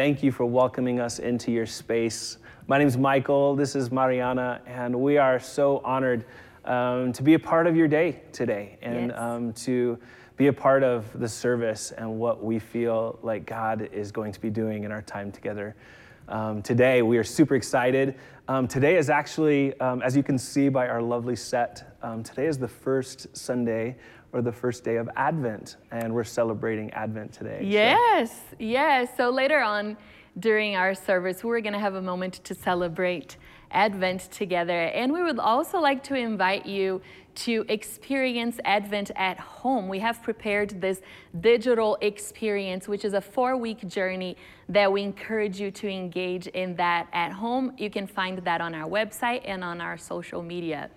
Thank you for welcoming us into your space. My name is Michael, this is Mariana, and we are so honored um, to be a part of your day today and Yes. um, to be a part of the service and what we feel like God is going to be doing in our time together. Um, today, we are super excited. Um, today is actually, um, as you can see by our lovely set, um, today is the first Sunday or the first day of Advent, and we're celebrating Advent today. So- Yes, yes. So later on during our service, we're going to have a moment to celebrate Advent together. And we would also like to invite you to experience Advent at home. We have prepared this digital experience, which is a four week journey that we encourage you to engage in that at home. You can find that on our website and on our social media.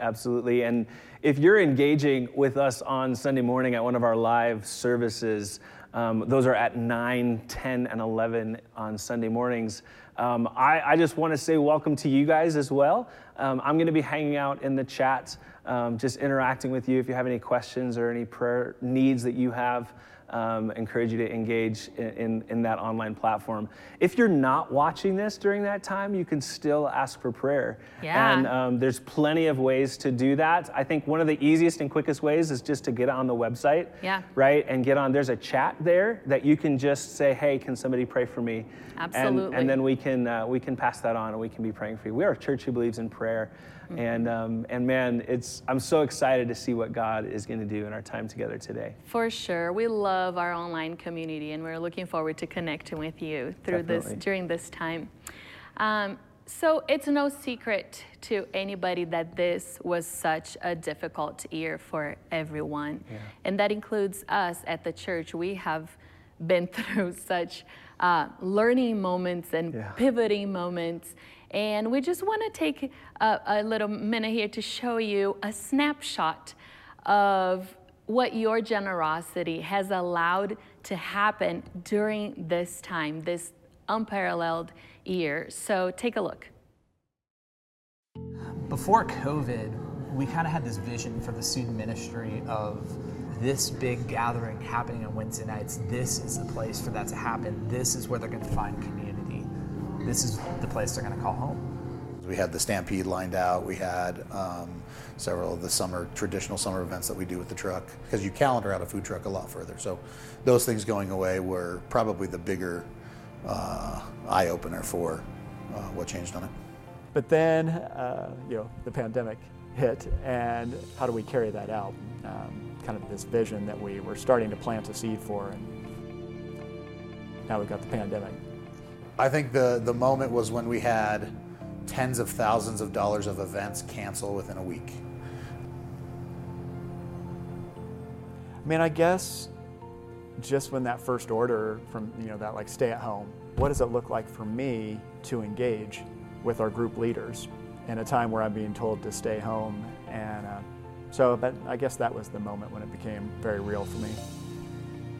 Absolutely. And if you're engaging with us on Sunday morning at one of our live services, um, those are at 9, 10, and 11 on Sunday mornings. Um, I, I just want to say welcome to you guys as well. Um, I'm going to be hanging out in the chat, um, just interacting with you. If you have any questions or any prayer needs that you have, um, encourage you to engage in, in, in that online platform. If you're not watching this during that time, you can still ask for prayer. Yeah. And um, there's plenty of ways to do that. I think one of the easiest and quickest ways is just to get on the website. Yeah. Right? And get on, there's a chat there that you can just say, hey, can somebody pray for me? And- Absolutely. And, then we can, uh, we can pass that on and we can be praying for you. We are a church who believes in prayer. Mm-hmm. And, um, and man, it's, I'm so excited to see what God is going to do in our time together today. For sure. We love our online community and we're looking forward to connecting with you through Definitely. this during this time. Um, so it's no secret to anybody that this was such a difficult year for everyone. And that includes us at the church. We have been through such uh, learning moments and Yeah. pivoting moments. And we just want to take a, a little minute here to show you a snapshot of what your generosity has allowed to happen during this time, this unparalleled year. So take a look. Before COVID, we kind of had this vision for the student ministry of this big gathering happening on Wednesday nights. This is the place for that to happen. This is where they're going to find community. This is the place they're going to call home. We had the Stampede lined out. We had um, several of the summer traditional summer events that we do with the truck because you calendar out a food truck a lot further. So those things going away were probably the bigger uh, eye opener for uh, what changed on it. But then, uh, you know, the pandemic hit, and how do we carry that out? Um, kind of this vision that we were starting to plant a seed for, and now we've got the pandemic. I think the the moment was when we had tens of thousands of dollars of events cancel within a week. I mean, I guess just when that first order from, you know, that like stay at home, what does it look like for me to engage with our group leaders in a time where I'm being told to stay home? And uh, so, but I guess that was the moment when it became very real for me.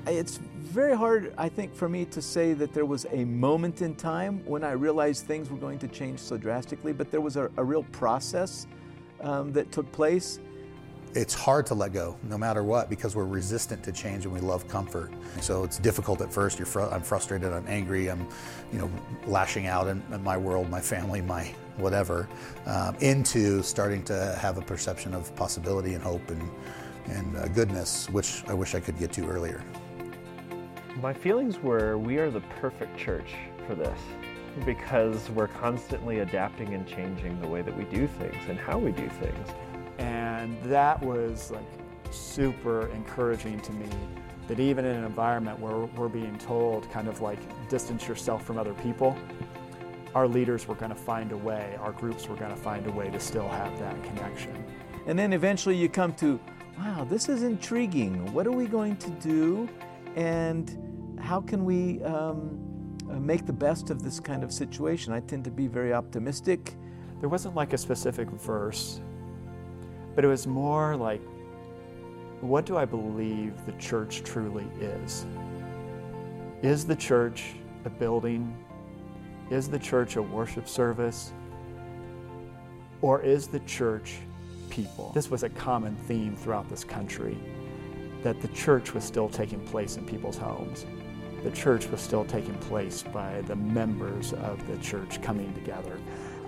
It's very hard, I think, for me to say that there was a moment in time when I realized things were going to change so drastically, but there was a, a real process um, that took place. it's hard to let go no matter what because we're resistant to change and we love comfort. So it's difficult at first. You're fr- i'm frustrated i'm angry i'm you know lashing out in, in my world my family my whatever um, into starting to have a perception of possibility and hope and and uh, goodness which i wish i could get to earlier My feelings were we are the perfect church for this because we're constantly adapting and changing the way that we do things and how we do things. And that was like super encouraging to me that even in an environment where we're being told kind of like distance yourself from other people, our leaders were going to find a way, our groups were going to find a way to still have that connection. And then eventually you come to, wow, this is intriguing. What are we going to do? And how can we um, uh, make the best of this kind of situation? I tend to be very optimistic. There wasn't like a specific verse, but it was more like, what do I believe the church truly is? Is the church a building? Is the church a worship service? Or is the church people? This was a common theme throughout this country that the church was still taking place in people's homes. The church was still taking place by the members of the church coming together.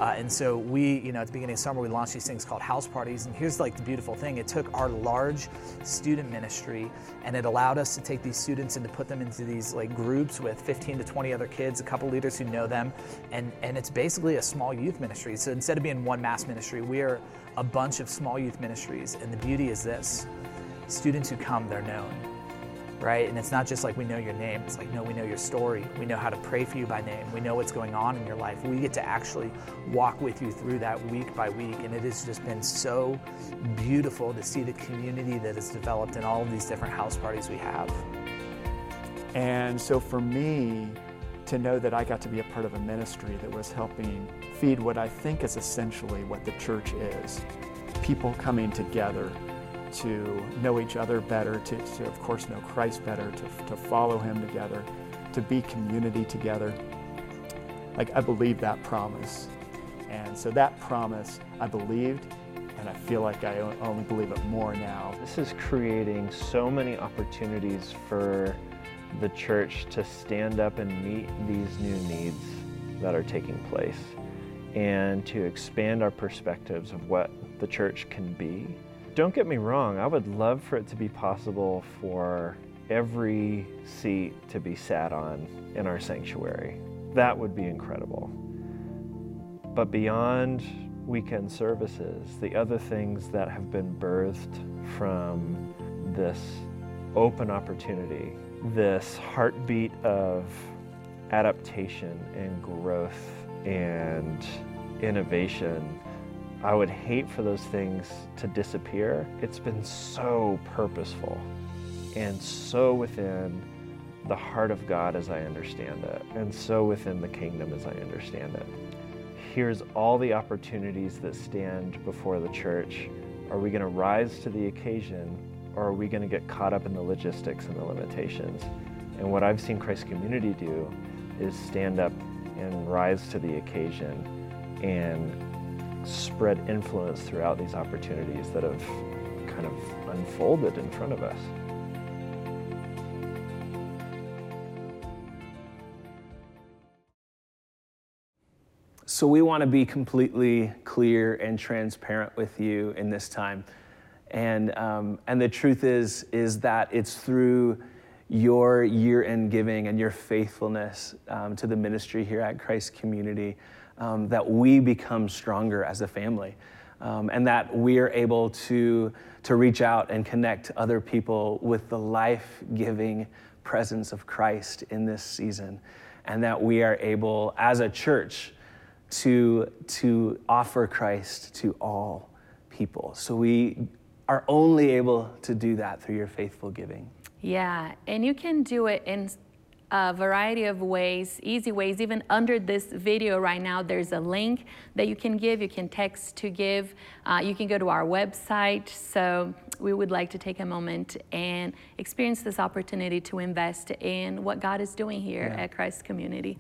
Uh, and so we, you know, at the beginning of summer, we launched these things called house parties. And here's like the beautiful thing: it took our large student ministry, and it allowed us to take these students and to put them into these like groups with 15 to 20 other kids, a couple leaders who know them, and and it's basically a small youth ministry. So instead of being one mass ministry, we are a bunch of small youth ministries. And the beauty is this: students who come, they're known right? And it's not just like we know your name. It's like, no, we know your story. We know how to pray for you by name. We know what's going on in your life. We get to actually walk with you through that week by week. And it has just been so beautiful to see the community that has developed in all of these different house parties we have. And so for me, to know that I got to be a part of a ministry that was helping feed what I think is essentially what the church is people coming together to know each other better, to, to of course know Christ better, to, to follow Him together, to be community together. Like I believe that promise. And so that promise I believed, and I feel like I only believe it more now. This is creating so many opportunities for the church to stand up and meet these new needs that are taking place and to expand our perspectives of what the church can be don't get me wrong, I would love for it to be possible for every seat to be sat on in our sanctuary. That would be incredible. But beyond weekend services, the other things that have been birthed from this open opportunity, this heartbeat of adaptation and growth and innovation I would hate for those things to disappear. It's been so purposeful and so within the heart of God as I understand it, and so within the kingdom as I understand it. Here's all the opportunities that stand before the church. Are we going to rise to the occasion, or are we going to get caught up in the logistics and the limitations? And what I've seen Christ Community do is stand up and rise to the occasion and spread influence throughout these opportunities that have kind of unfolded in front of us. So, we want to be completely clear and transparent with you in this time. And, um, and the truth is, is that it's through your year end giving and your faithfulness um, to the ministry here at Christ Community um, that we become stronger as a family. Um, and that we are able to, to reach out and connect other people with the life giving presence of Christ in this season. And that we are able, as a church, to, to offer Christ to all people. So we are only able to do that through your faithful giving. Yeah, and you can do it in a variety of ways, easy ways. Even under this video right now, there's a link that you can give. You can text to give. Uh, you can go to our website. So we would like to take a moment and experience this opportunity to invest in what God is doing here yeah. at Christ Community.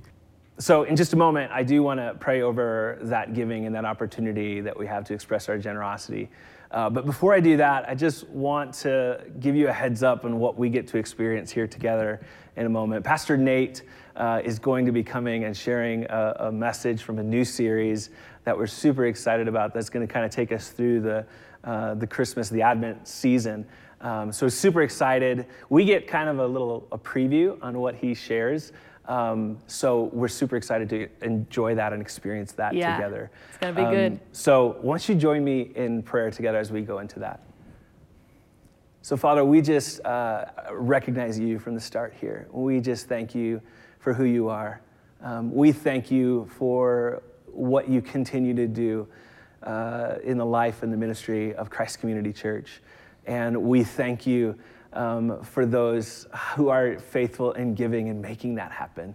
So, in just a moment, I do want to pray over that giving and that opportunity that we have to express our generosity. Uh, but before I do that, I just want to give you a heads up on what we get to experience here together in a moment. Pastor Nate uh, is going to be coming and sharing a, a, message from a new series that we're super excited about that's going to kind of take us through the, uh, the Christmas, the Advent season. Um, so, super excited. We get kind of a little a preview on what he shares. Um, so we're super excited to enjoy that and experience that yeah, together. It's gonna be um, good. So why don't you join me in prayer together as we go into that? So Father, we just uh, recognize you from the start here. We just thank you for who you are. Um, we thank you for what you continue to do uh, in the life and the ministry of Christ Community Church. And we thank you um, for those who are faithful in giving and making that happen.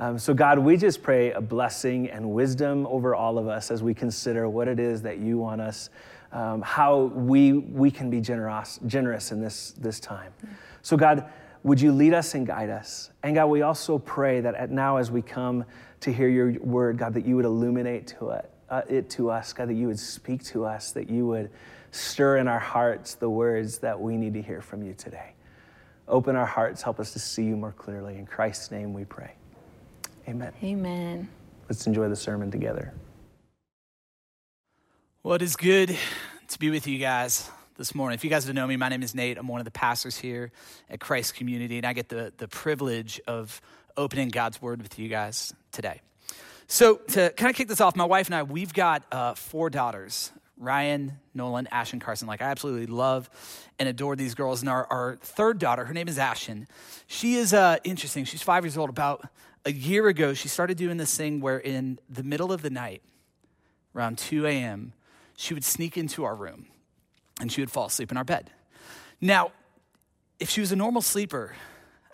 Um, so, God, we just pray a blessing and wisdom over all of us as we consider what it is that you want us, um, how we, we can be generous, generous in this, this time. So, God, would you lead us and guide us? And God, we also pray that at now as we come to hear your word, God, that you would illuminate to it, uh, it to us, God, that you would speak to us, that you would stir in our hearts the words that we need to hear from you today. Open our hearts, help us to see you more clearly. In Christ's name we pray. Amen. Amen. Let's enjoy the sermon together. Well, it is good to be with you guys this morning. If you guys don't know me, my name is Nate. I'm one of the pastors here at Christ Community, and I get the, the privilege of opening God's Word with you guys today. So, to kind of kick this off, my wife and I, we've got uh, four daughters Ryan, Nolan, Ashton, Carson. Like, I absolutely love and adore these girls. And our, our third daughter, her name is Ashton. She is uh, interesting. She's five years old. About a year ago, she started doing this thing where in the middle of the night, around 2 a.m., she would sneak into our room and she would fall asleep in our bed. Now, if she was a normal sleeper,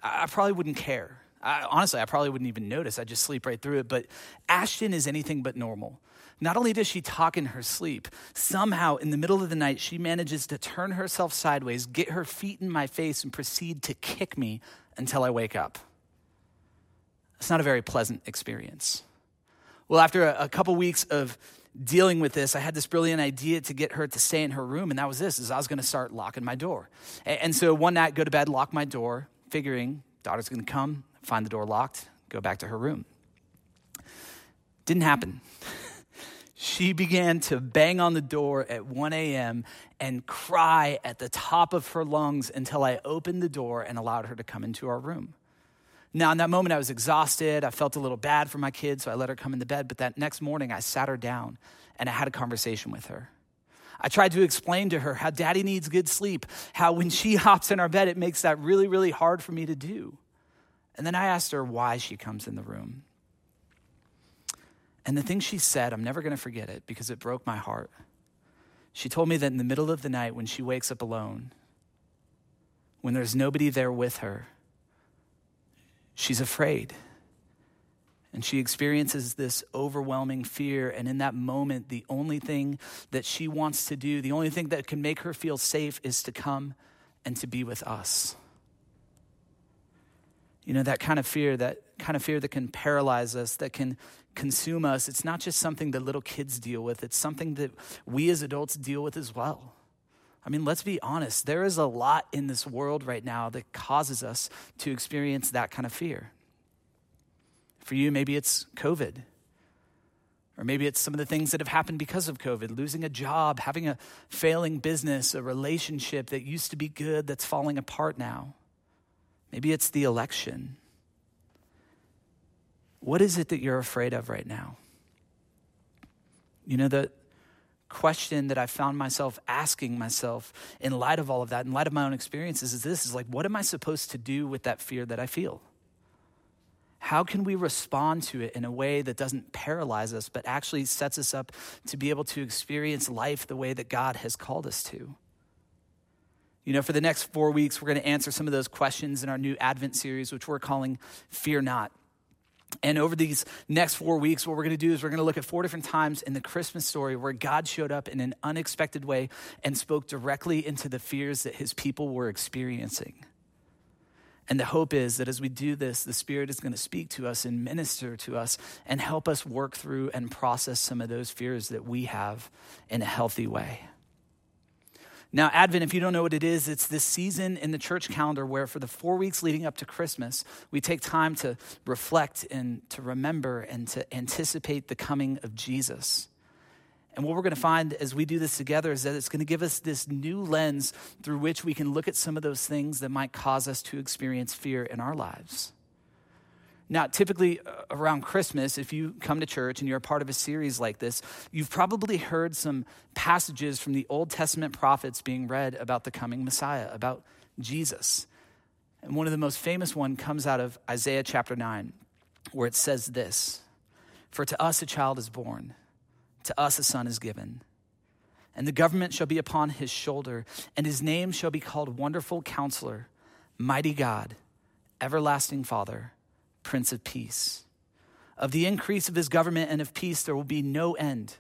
I probably wouldn't care. I, honestly, I probably wouldn't even notice. I'd just sleep right through it. But Ashton is anything but normal. Not only does she talk in her sleep, somehow in the middle of the night, she manages to turn herself sideways, get her feet in my face, and proceed to kick me until I wake up. It's not a very pleasant experience. Well, after a, a couple weeks of dealing with this, I had this brilliant idea to get her to stay in her room, and that was this: is I was going to start locking my door. And, and so one night, go to bed, lock my door, figuring daughter's going to come, find the door locked, go back to her room. Didn't happen. she began to bang on the door at 1 a.m. and cry at the top of her lungs until I opened the door and allowed her to come into our room. Now, in that moment, I was exhausted. I felt a little bad for my kids, so I let her come into bed. But that next morning, I sat her down and I had a conversation with her. I tried to explain to her how daddy needs good sleep, how when she hops in our bed, it makes that really, really hard for me to do. And then I asked her why she comes in the room. And the thing she said, I'm never going to forget it because it broke my heart. She told me that in the middle of the night, when she wakes up alone, when there's nobody there with her, she's afraid. And she experiences this overwhelming fear. And in that moment, the only thing that she wants to do, the only thing that can make her feel safe is to come and to be with us. You know, that kind of fear, that kind of fear that can paralyze us, that can consume us, it's not just something that little kids deal with, it's something that we as adults deal with as well. I mean, let's be honest. There is a lot in this world right now that causes us to experience that kind of fear. For you, maybe it's COVID. Or maybe it's some of the things that have happened because of COVID losing a job, having a failing business, a relationship that used to be good that's falling apart now. Maybe it's the election. What is it that you're afraid of right now? You know, the, question that I found myself asking myself in light of all of that, in light of my own experiences, is this is like, what am I supposed to do with that fear that I feel? How can we respond to it in a way that doesn't paralyze us, but actually sets us up to be able to experience life the way that God has called us to? You know, for the next four weeks, we're going to answer some of those questions in our new Advent series, which we're calling Fear Not. And over these next four weeks, what we're going to do is we're going to look at four different times in the Christmas story where God showed up in an unexpected way and spoke directly into the fears that his people were experiencing. And the hope is that as we do this, the Spirit is going to speak to us and minister to us and help us work through and process some of those fears that we have in a healthy way. Now, Advent, if you don't know what it is, it's this season in the church calendar where for the four weeks leading up to Christmas, we take time to reflect and to remember and to anticipate the coming of Jesus. And what we're going to find as we do this together is that it's going to give us this new lens through which we can look at some of those things that might cause us to experience fear in our lives. Now, typically uh, around Christmas, if you come to church and you're a part of a series like this, you've probably heard some passages from the Old Testament prophets being read about the coming Messiah, about Jesus. And one of the most famous one comes out of Isaiah chapter 9, where it says this For to us a child is born, to us a son is given. And the government shall be upon his shoulder, and his name shall be called Wonderful Counselor, Mighty God, Everlasting Father Prince of Peace. Of the increase of his government and of peace, there will be no end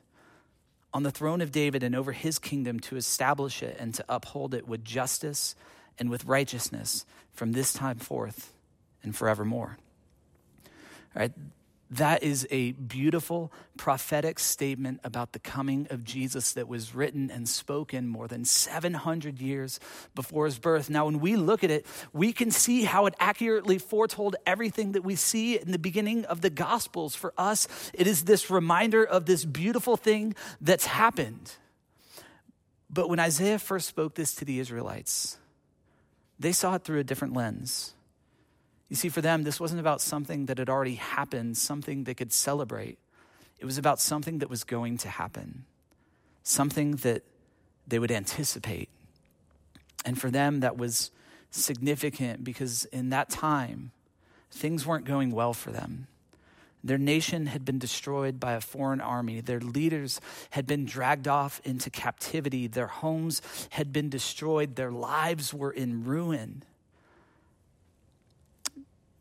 on the throne of David and over his kingdom to establish it and to uphold it with justice and with righteousness from this time forth and forevermore. All right, That is a beautiful prophetic statement about the coming of Jesus that was written and spoken more than 700 years before his birth. Now, when we look at it, we can see how it accurately foretold everything that we see in the beginning of the Gospels. For us, it is this reminder of this beautiful thing that's happened. But when Isaiah first spoke this to the Israelites, they saw it through a different lens. You see, for them, this wasn't about something that had already happened, something they could celebrate. It was about something that was going to happen, something that they would anticipate. And for them, that was significant because in that time, things weren't going well for them. Their nation had been destroyed by a foreign army. Their leaders had been dragged off into captivity. Their homes had been destroyed. Their lives were in ruin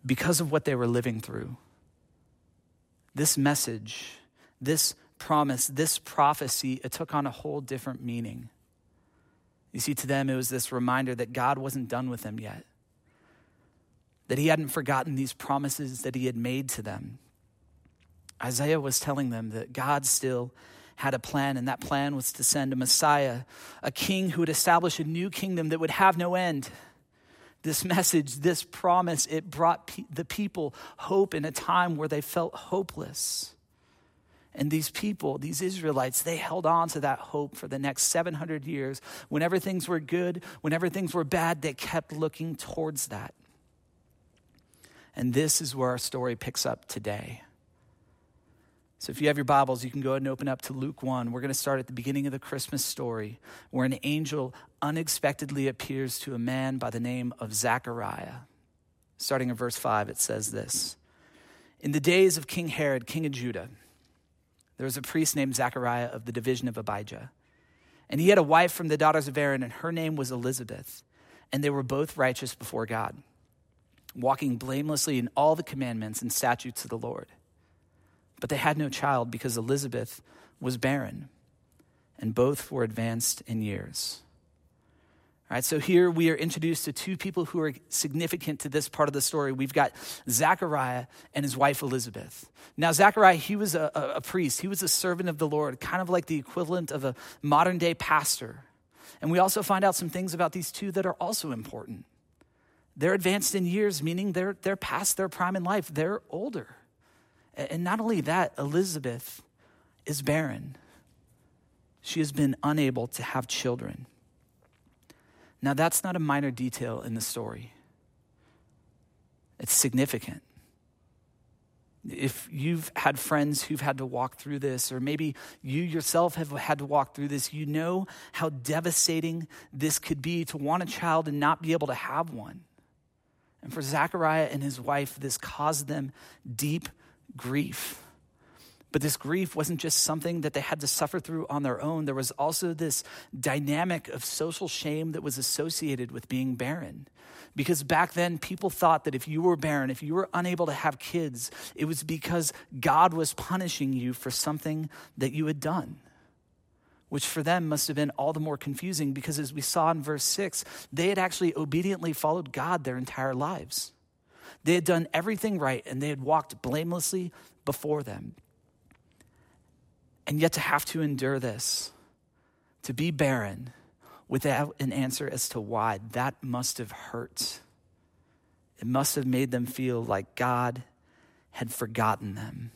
because of what they were living through. This message, this promise, this prophecy, it took on a whole different meaning. You see, to them, it was this reminder that God wasn't done with them yet, that He hadn't forgotten these promises that He had made to them. Isaiah was telling them that God still had a plan, and that plan was to send a Messiah, a king who would establish a new kingdom that would have no end this message, this promise, it brought pe- the people hope in a time where they felt hopeless. And these people, these Israelites, they held on to that hope for the next 700 years. Whenever things were good, whenever things were bad, they kept looking towards that. And this is where our story picks up today. So if you have your Bibles, you can go ahead and open up to Luke 1. We're going to start at the beginning of the Christmas story where an angel unexpectedly appears to a man by the name of Zechariah. Starting in verse 5, it says this In the days of King Herod, king of Judah, there was a priest named Zechariah of the division of Abijah. And he had a wife from the daughters of Aaron, and her name was Elizabeth. And they were both righteous before God, walking blamelessly in all the commandments and statutes of the Lord. But they had no child because Elizabeth was barren, and both were advanced in years. All right, so here we are introduced to two people who are significant to this part of the story. We've got Zechariah and his wife Elizabeth. Now, Zechariah, he was a, a, priest, he was a servant of the Lord, kind of like the equivalent of a modern day pastor. And we also find out some things about these two that are also important. They're advanced in years, meaning they're, they're past their prime in life, they're older. And not only that, Elizabeth is barren. She has been unable to have children. Now, that's not a minor detail in the story, it's significant. If you've had friends who've had to walk through this, or maybe you yourself have had to walk through this, you know how devastating this could be to want a child and not be able to have one. And for Zechariah and his wife, this caused them deep grief. But this grief wasn't just something that they had to suffer through on their own. There was also this dynamic of social shame that was associated with being barren. Because back then, people thought that if you were barren, if you were unable to have kids, it was because God was punishing you for something that you had done. Which for them must have been all the more confusing because, as we saw in verse 6, they had actually obediently followed God their entire lives. They had done everything right and they had walked blamelessly before them. And yet to have to endure this, to be barren without an answer as to why, that must have hurt. It must have made them feel like God had forgotten them.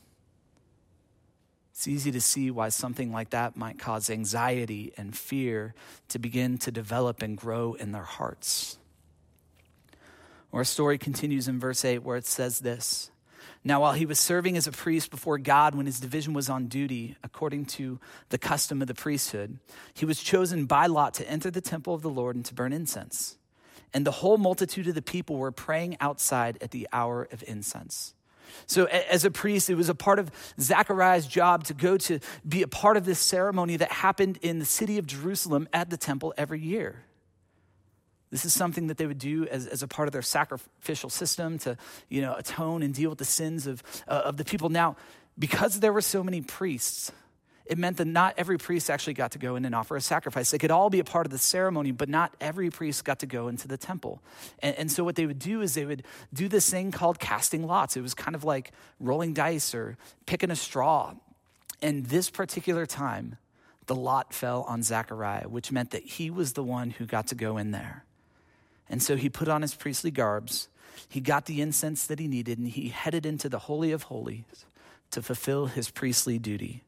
It's easy to see why something like that might cause anxiety and fear to begin to develop and grow in their hearts. Our story continues in verse 8 where it says this Now, while he was serving as a priest before God when his division was on duty, according to the custom of the priesthood, he was chosen by lot to enter the temple of the Lord and to burn incense. And the whole multitude of the people were praying outside at the hour of incense. So, as a priest, it was a part of Zechariah's job to go to be a part of this ceremony that happened in the city of Jerusalem at the temple every year. This is something that they would do as, as a part of their sacrificial system to, you know, atone and deal with the sins of, uh, of the people. Now, because there were so many priests, it meant that not every priest actually got to go in and offer a sacrifice. They could all be a part of the ceremony, but not every priest got to go into the temple. And, and, so, what they would do is they would do this thing called casting lots. It was kind of like rolling dice or picking a straw. And this particular time, the lot fell on Zechariah, which meant that he was the one who got to go in there. And so he put on his priestly garbs, he got the incense that he needed, and he headed into the Holy of Holies to fulfill his priestly duty.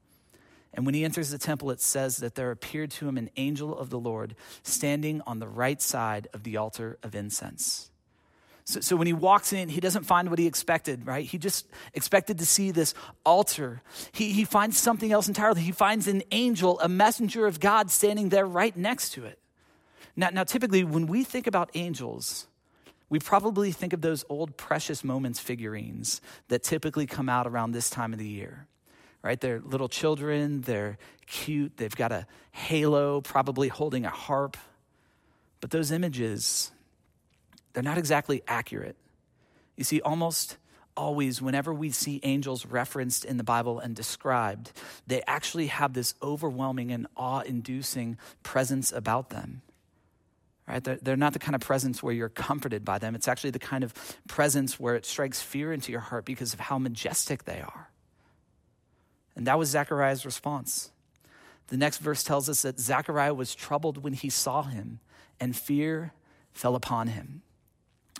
And when he enters the temple, it says that there appeared to him an angel of the Lord standing on the right side of the altar of incense. So, so, when he walks in, he doesn't find what he expected, right? He just expected to see this altar. He, he finds something else entirely. He finds an angel, a messenger of God, standing there right next to it. Now, now typically, when we think about angels, we probably think of those old precious moments figurines that typically come out around this time of the year right? They're little children, they're cute, they've got a halo, probably holding a harp. But those images, they're not exactly accurate. You see, almost always, whenever we see angels referenced in the Bible and described, they actually have this overwhelming and awe inducing presence about them. Right? They're, they're not the kind of presence where you're comforted by them. It's actually the kind of presence where it strikes fear into your heart because of how majestic they are. And that was Zechariah's response. The next verse tells us that Zechariah was troubled when he saw him, and fear fell upon him.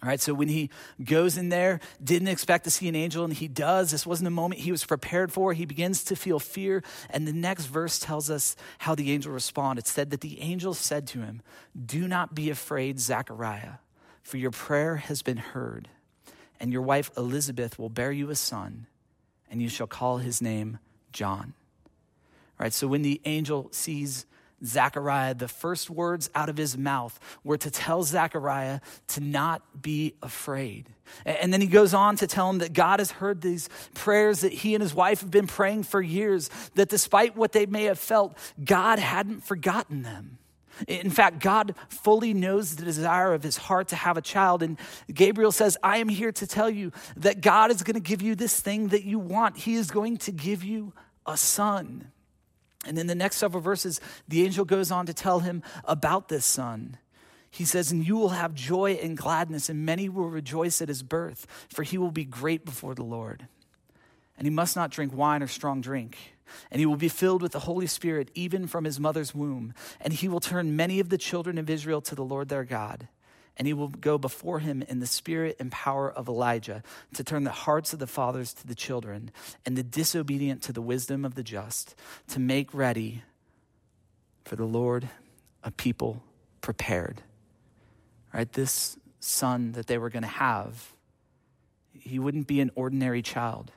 All right, so when he goes in there, didn't expect to see an angel, and he does. This wasn't a moment he was prepared for. He begins to feel fear. And the next verse tells us how the angel responded. It said that the angel said to him, Do not be afraid, Zechariah, for your prayer has been heard, and your wife Elizabeth will bear you a son, and you shall call his name John. All right, so when the angel sees Zechariah, the first words out of his mouth were to tell Zechariah to not be afraid. And then he goes on to tell him that God has heard these prayers that he and his wife have been praying for years, that despite what they may have felt, God hadn't forgotten them. In fact, God fully knows the desire of his heart to have a child. And Gabriel says, I am here to tell you that God is going to give you this thing that you want. He is going to give you a son. And in the next several verses, the angel goes on to tell him about this son. He says, And you will have joy and gladness, and many will rejoice at his birth, for he will be great before the Lord. And he must not drink wine or strong drink and he will be filled with the Holy Spirit even from his mother's womb. And he will turn many of the children of Israel to the Lord their God. And he will go before him in the spirit and power of Elijah to turn the hearts of the fathers to the children and the disobedient to the wisdom of the just, to make ready for the Lord a people prepared. Right? This son that they were going to have, he wouldn't be an ordinary child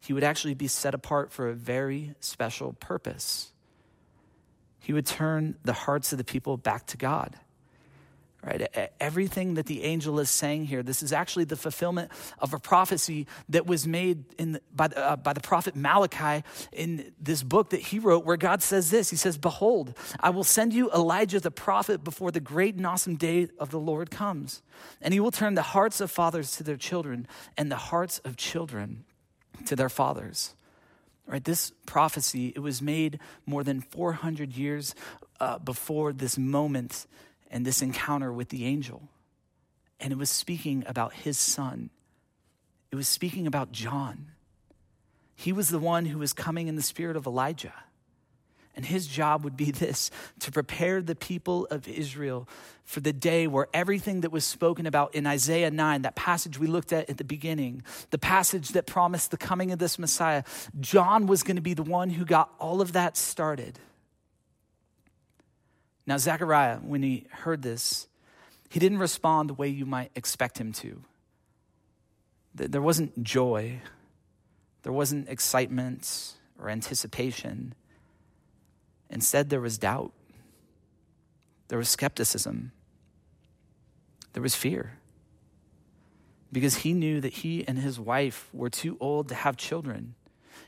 he would actually be set apart for a very special purpose. He would turn the hearts of the people back to God. Right? Everything that the angel is saying here, this is actually the fulfillment of a prophecy that was made in by, the, uh, by the prophet Malachi in this book that he wrote, where God says this He says, Behold, I will send you Elijah the prophet before the great and awesome day of the Lord comes. And he will turn the hearts of fathers to their children and the hearts of children to their fathers. Right, this prophecy it was made more than 400 years uh, before this moment and this encounter with the angel, and it was speaking about his son. It was speaking about John. He was the one who was coming in the spirit of Elijah. And his job would be this to prepare the people of Israel for the day where everything that was spoken about in Isaiah 9, that passage we looked at at the beginning, the passage that promised the coming of this Messiah, John was going to be the one who got all of that started. Now, Zechariah, when he heard this, he didn't respond the way you might expect him to. There wasn't joy, there wasn't excitement or anticipation. Instead, there was doubt, there was skepticism, there was fear. Because he knew that he and his wife were too old to have children.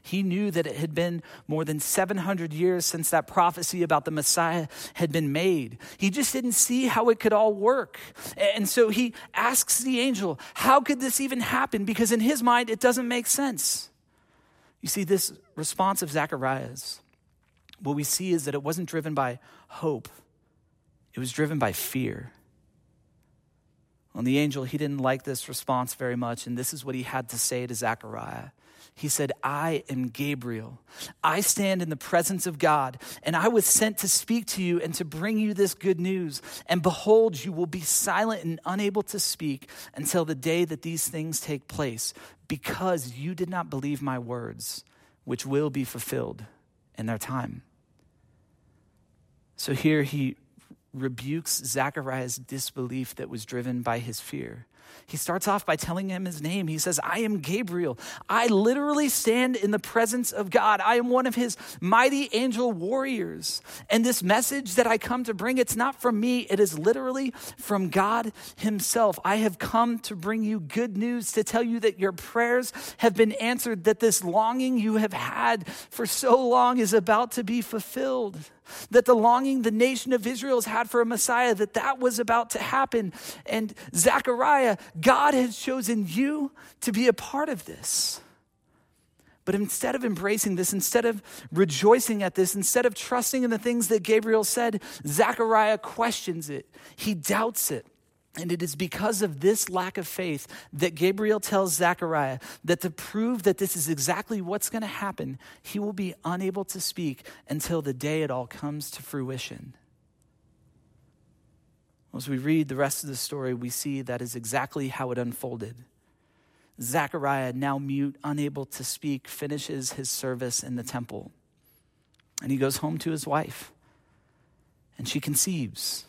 He knew that it had been more than 700 years since that prophecy about the Messiah had been made. He just didn't see how it could all work. And so he asks the angel, How could this even happen? Because in his mind, it doesn't make sense. You see, this response of Zacharias what we see is that it wasn't driven by hope, it was driven by fear. Well, the angel, he didn't like this response very much, and this is what he had to say to Zechariah. He said, I am Gabriel. I stand in the presence of God, and I was sent to speak to you and to bring you this good news. And behold, you will be silent and unable to speak until the day that these things take place, because you did not believe my words, which will be fulfilled in their time. So here he rebukes Zechariah's disbelief that was driven by his fear. He starts off by telling him his name. He says, I am Gabriel. I literally stand in the presence of God. I am one of his mighty angel warriors. And this message that I come to bring, it's not from me, it is literally from God himself. I have come to bring you good news to tell you that your prayers have been answered, that this longing you have had for so long is about to be fulfilled that the longing the nation of Israel has had for a Messiah, that that was about to happen. And Zechariah, God has chosen you to be a part of this. But instead of embracing this, instead of rejoicing at this, instead of trusting in the things that Gabriel said, Zechariah questions it. He doubts it. And it is because of this lack of faith that Gabriel tells Zechariah that to prove that this is exactly what's going to happen, he will be unable to speak until the day it all comes to fruition. As we read the rest of the story, we see that is exactly how it unfolded. Zechariah, now mute, unable to speak, finishes his service in the temple. And he goes home to his wife. And she conceives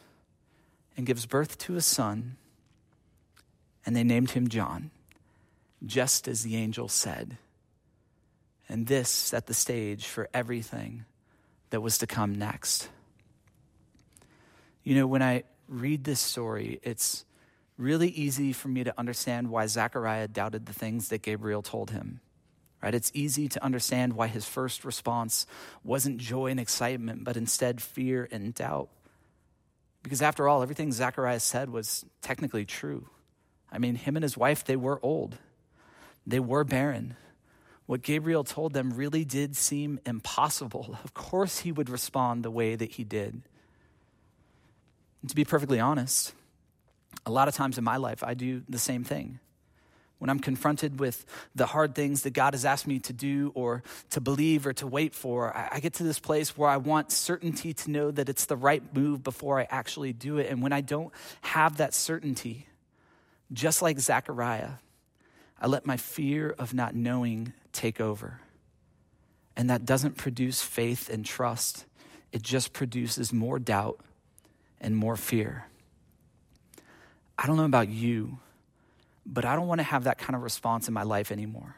and gives birth to a son, and they named him John, just as the angel said. And this set the stage for everything that was to come next. You know, when I read this story, it's really easy for me to understand why Zechariah doubted the things that Gabriel told him. Right? It's easy to understand why his first response wasn't joy and excitement, but instead fear and doubt. Because after all, everything Zacharias said was technically true. I mean, him and his wife, they were old, they were barren. What Gabriel told them really did seem impossible. Of course, he would respond the way that he did. And to be perfectly honest, a lot of times in my life, I do the same thing when I'm confronted with the hard things that God has asked me to do or to believe or to wait for, I, get to this place where I want certainty to know that it's the right move before I actually do it. And when I don't have that certainty, just like Zechariah, I let my fear of not knowing take over. And that doesn't produce faith and trust, it just produces more doubt and more fear. I don't know about you but I don't want to have that kind of response in my life anymore.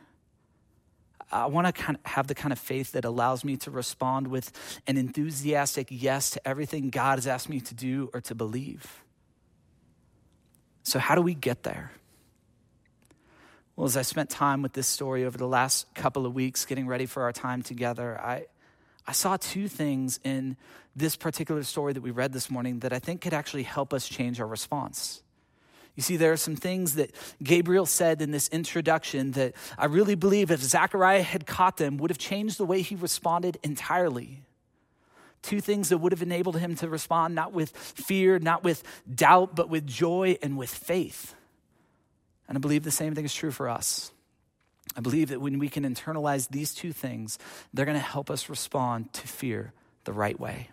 I want to kind of have the kind of faith that allows me to respond with an enthusiastic yes to everything God has asked me to do or to believe. So, how do we get there? Well, as I spent time with this story over the last couple of weeks getting ready for our time together, I, I saw two things in this particular story that we read this morning that I think could actually help us change our response. You see, there are some things that Gabriel said in this introduction that I really believe if Zechariah had caught them would have changed the way he responded entirely. Two things that would have enabled him to respond not with fear, not with doubt, but with joy and with faith. And I believe the same thing is true for us. I believe that when we can internalize these two things, they're going to help us respond to fear the right way.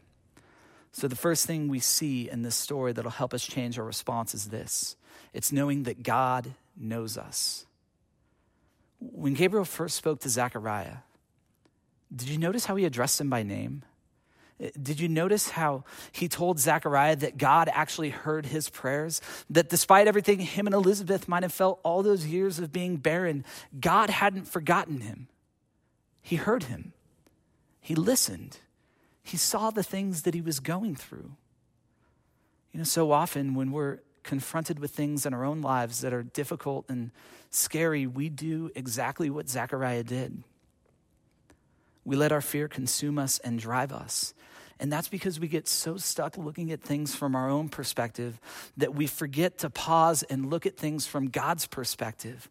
So, the first thing we see in this story that'll help us change our response is this it's knowing that God knows us. When Gabriel first spoke to Zechariah, did you notice how he addressed him by name? Did you notice how he told Zechariah that God actually heard his prayers? That despite everything him and Elizabeth might have felt all those years of being barren, God hadn't forgotten him. He heard him, he listened, he saw the things that he was going through. You know, so often when we're confronted with things in our own lives that are difficult and scary, we do exactly what Zechariah did. We let our fear consume us and drive us. And that's because we get so stuck looking at things from our own perspective that we forget to pause and look at things from God's perspective.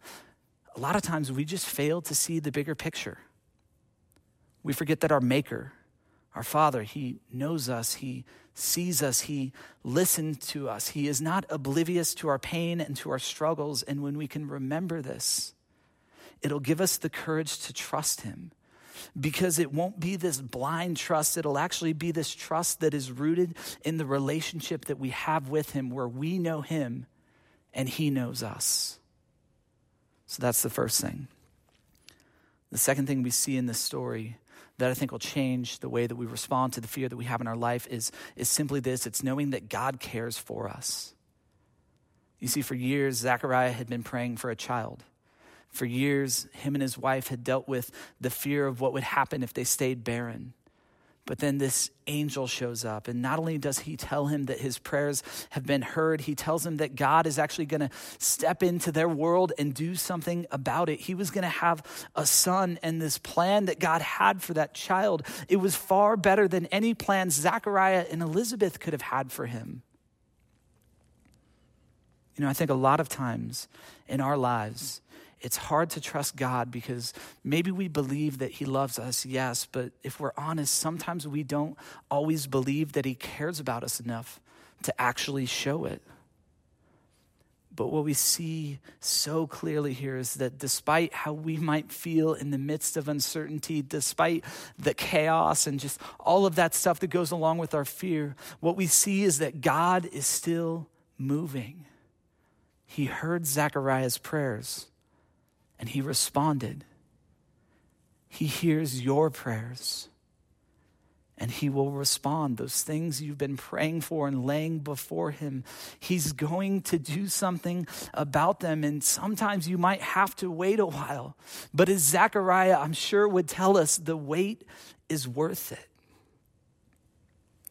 A lot of times we just fail to see the bigger picture. We forget that our Maker, Our Father, He knows us, He sees us, He listens to us. He is not oblivious to our pain and to our struggles. And when we can remember this, it'll give us the courage to trust Him because it won't be this blind trust. It'll actually be this trust that is rooted in the relationship that we have with Him, where we know Him and He knows us. So that's the first thing. The second thing we see in this story that I think will change the way that we respond to the fear that we have in our life is, is simply this it's knowing that God cares for us. You see, for years, Zechariah had been praying for a child. For years, him and his wife had dealt with the fear of what would happen if they stayed barren. But then this angel shows up, and not only does he tell him that his prayers have been heard, he tells him that God is actually going to step into their world and do something about it. He was going to have a son, and this plan that God had for that child, it was far better than any plans Zechariah and Elizabeth could have had for him. You know, I think a lot of times in our lives, it's hard to trust God because maybe we believe that He loves us, yes, but if we're honest, sometimes we don't always believe that He cares about us enough to actually show it. But what we see so clearly here is that despite how we might feel in the midst of uncertainty, despite the chaos and just all of that stuff that goes along with our fear, what we see is that God is still moving. He heard Zechariah's prayers and he responded. He hears your prayers and he will respond. Those things you've been praying for and laying before him, he's going to do something about them. And sometimes you might have to wait a while. But as Zechariah, I'm sure, would tell us, the wait is worth it.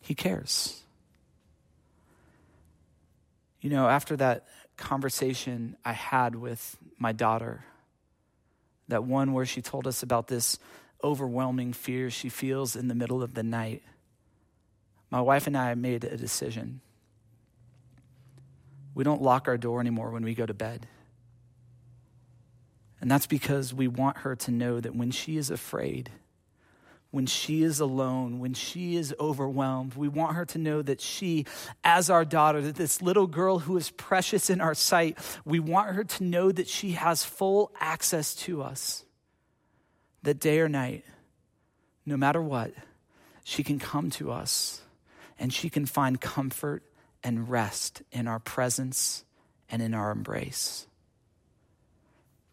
He cares. You know, after that conversation I had with my daughter, that one where she told us about this overwhelming fear she feels in the middle of the night. My wife and I made a decision. We don't lock our door anymore when we go to bed. And that's because we want her to know that when she is afraid, when she is alone, when she is overwhelmed. We want her to know that she, as our daughter, that this little girl who is precious in our sight, we want her to know that she has full access to us. That day or night, no matter what, she can come to us and she can find comfort and rest in our presence and in our embrace.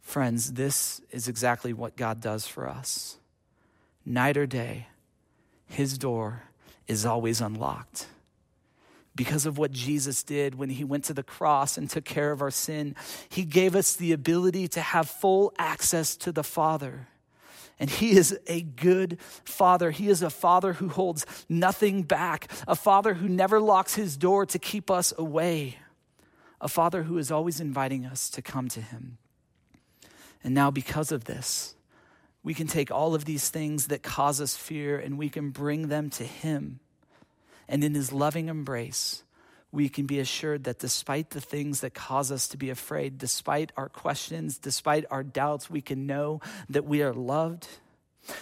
Friends, this is exactly what God does for us night or day, his door is always unlocked. Because of what Jesus did when he went to the cross and took care of our sin, he gave us the ability to have full access to the Father. And he is a good father. He is a father who holds nothing back, a father who never locks his door to keep us away, a father who is always inviting us to come to him. And now, because of this, we can take all of these things that cause us fear and we can bring them to Him. And in His loving embrace, we can be assured that despite the things that cause us to be afraid, despite our questions, despite our doubts, we can know that we are loved,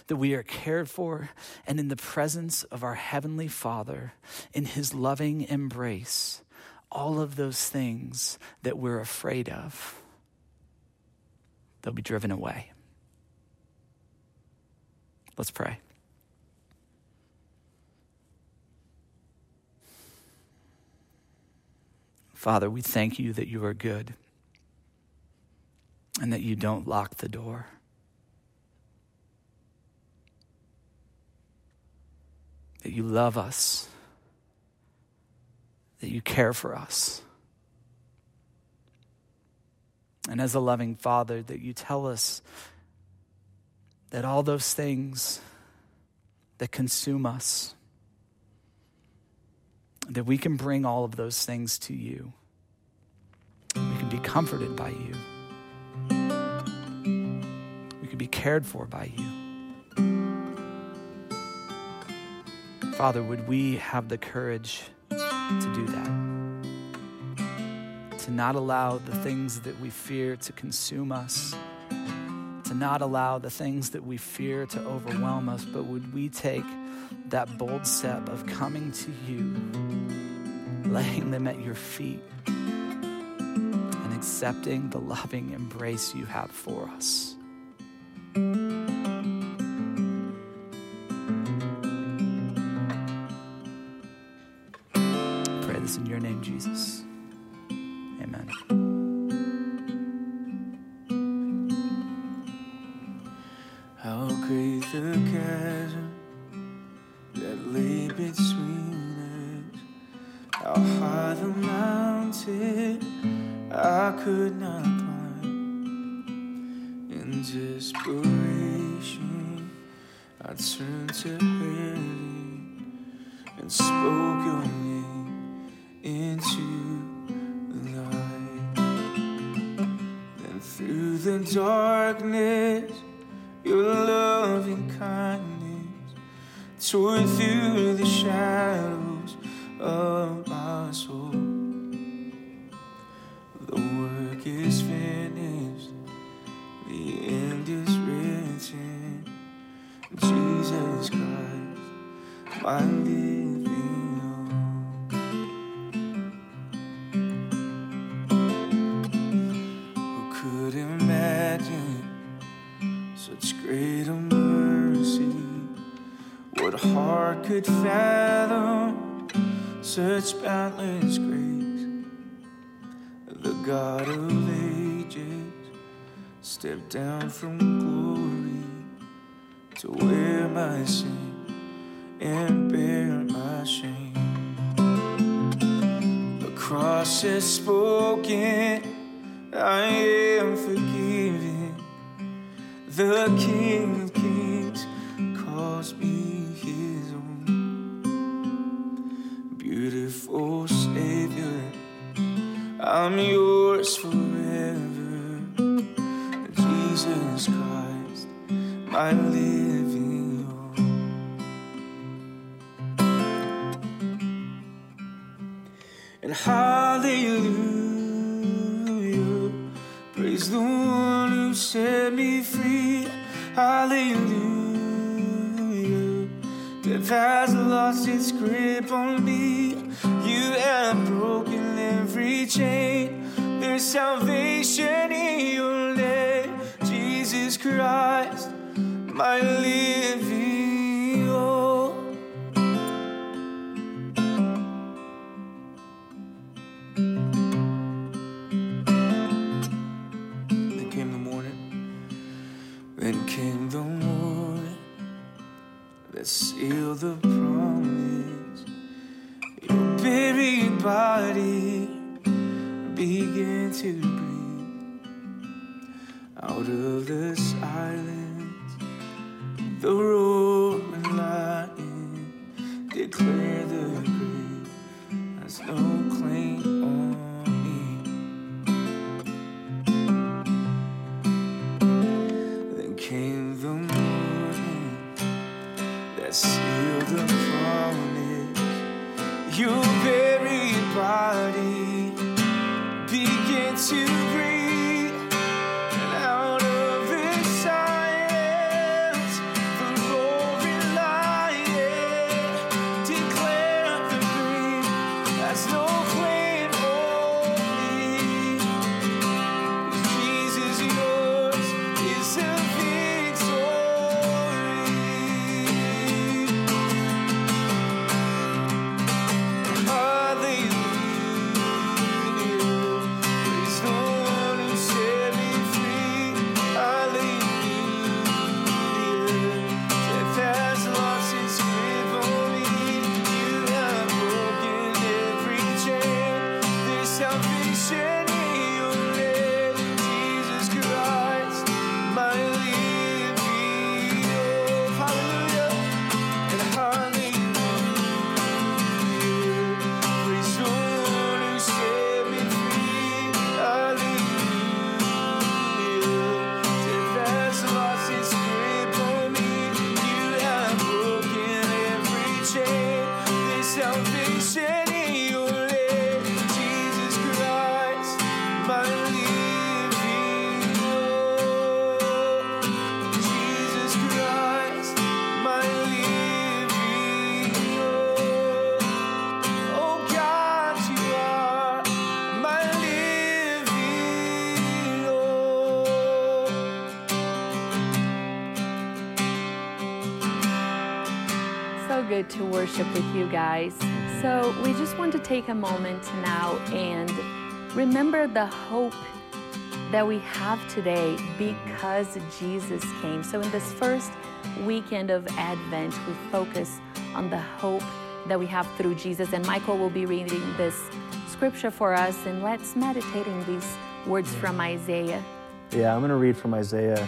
that we are cared for, and in the presence of our Heavenly Father, in His loving embrace, all of those things that we're afraid of, they'll be driven away. Let's pray. Father, we thank you that you are good and that you don't lock the door. That you love us, that you care for us. And as a loving Father, that you tell us that all those things that consume us, that we can bring all of those things to you. We can be comforted by you. We can be cared for by you. Father, would we have the courage to do that? To not allow the things that we fear to consume us to not allow the things that we fear to overwhelm us, but would we take that bold step of coming to you, laying them at your feet, and accepting the loving embrace you have for us? The shadows of my soul. The work is finished, the end is written. Jesus Christ, my living down from glory to wear my sin and bear my shame. The cross has spoken, I am forgiven. The King Hallelujah, death has lost its grip on me. You have broken every chain. There's salvation in your name, Jesus Christ, my living sealed the promise. Your buried body began to breathe out of the silence. The roaring lion declared the grave has no worship with you guys. So we just want to take a moment now and remember the hope that we have today because Jesus came. So in this first weekend of Advent, we focus on the hope that we have through Jesus. And Michael will be reading this scripture for us, and let's meditate in these words from Isaiah. Yeah, I'm going to read from Isaiah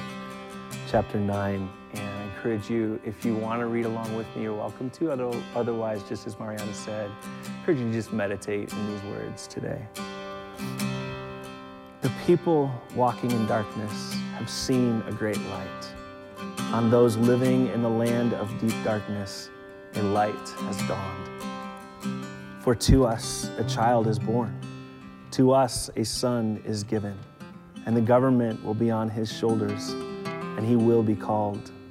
chapter 9. Encourage you, if you want to read along with me, you're welcome to. Otherwise, just as Mariana said, I encourage you to just meditate in these words today. The people walking in darkness have seen a great light. On those living in the land of deep darkness, a light has dawned. For to us a child is born, to us a son is given, and the government will be on his shoulders, and he will be called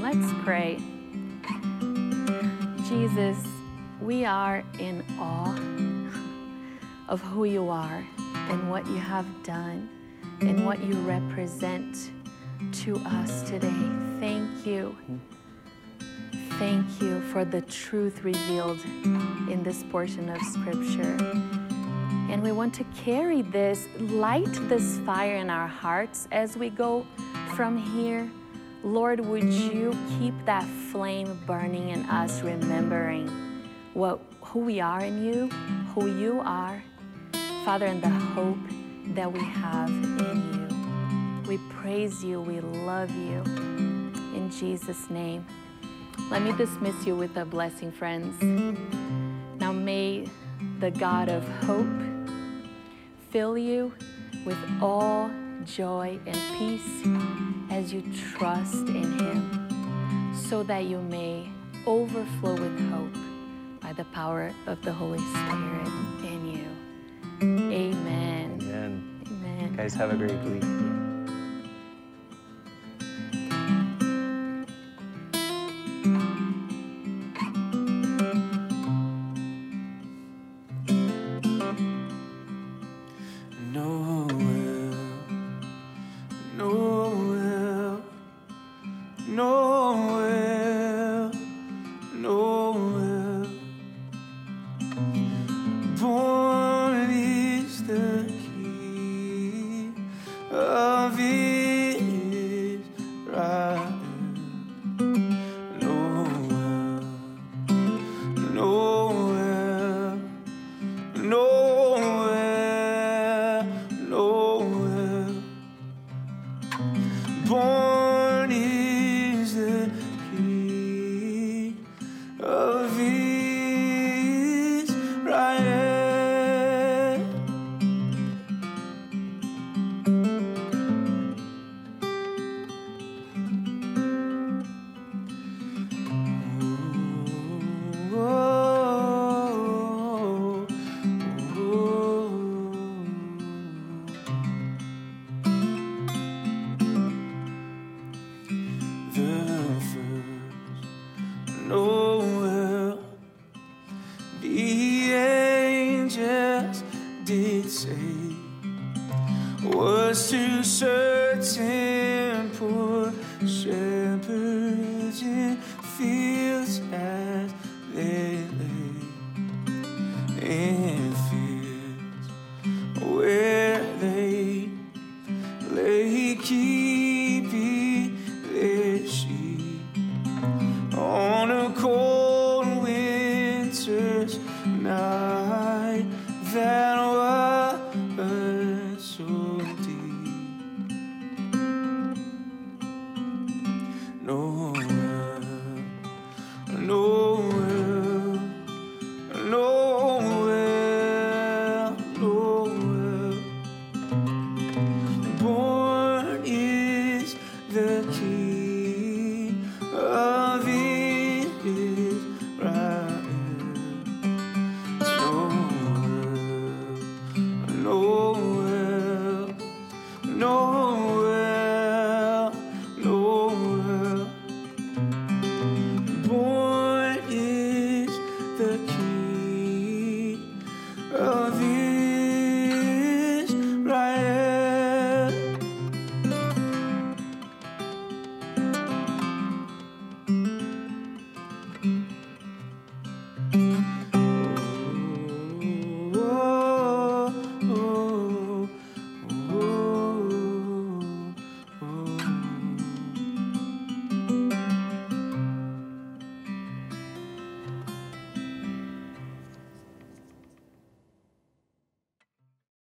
Let's pray. Jesus, we are in awe of who you are and what you have done and what you represent to us today. Thank you. Thank you for the truth revealed in this portion of Scripture. And we want to carry this, light this fire in our hearts as we go from here. Lord, would you keep that flame burning in us, remembering what, who we are in you, who you are, Father, and the hope that we have in you. We praise you, we love you. In Jesus' name. Let me dismiss you with a blessing, friends. Now may the God of hope fill you with all joy and peace as you trust in Him, so that you may overflow with hope by the power of the Holy Spirit in you. Amen. Amen. Amen. Guys, have a great week.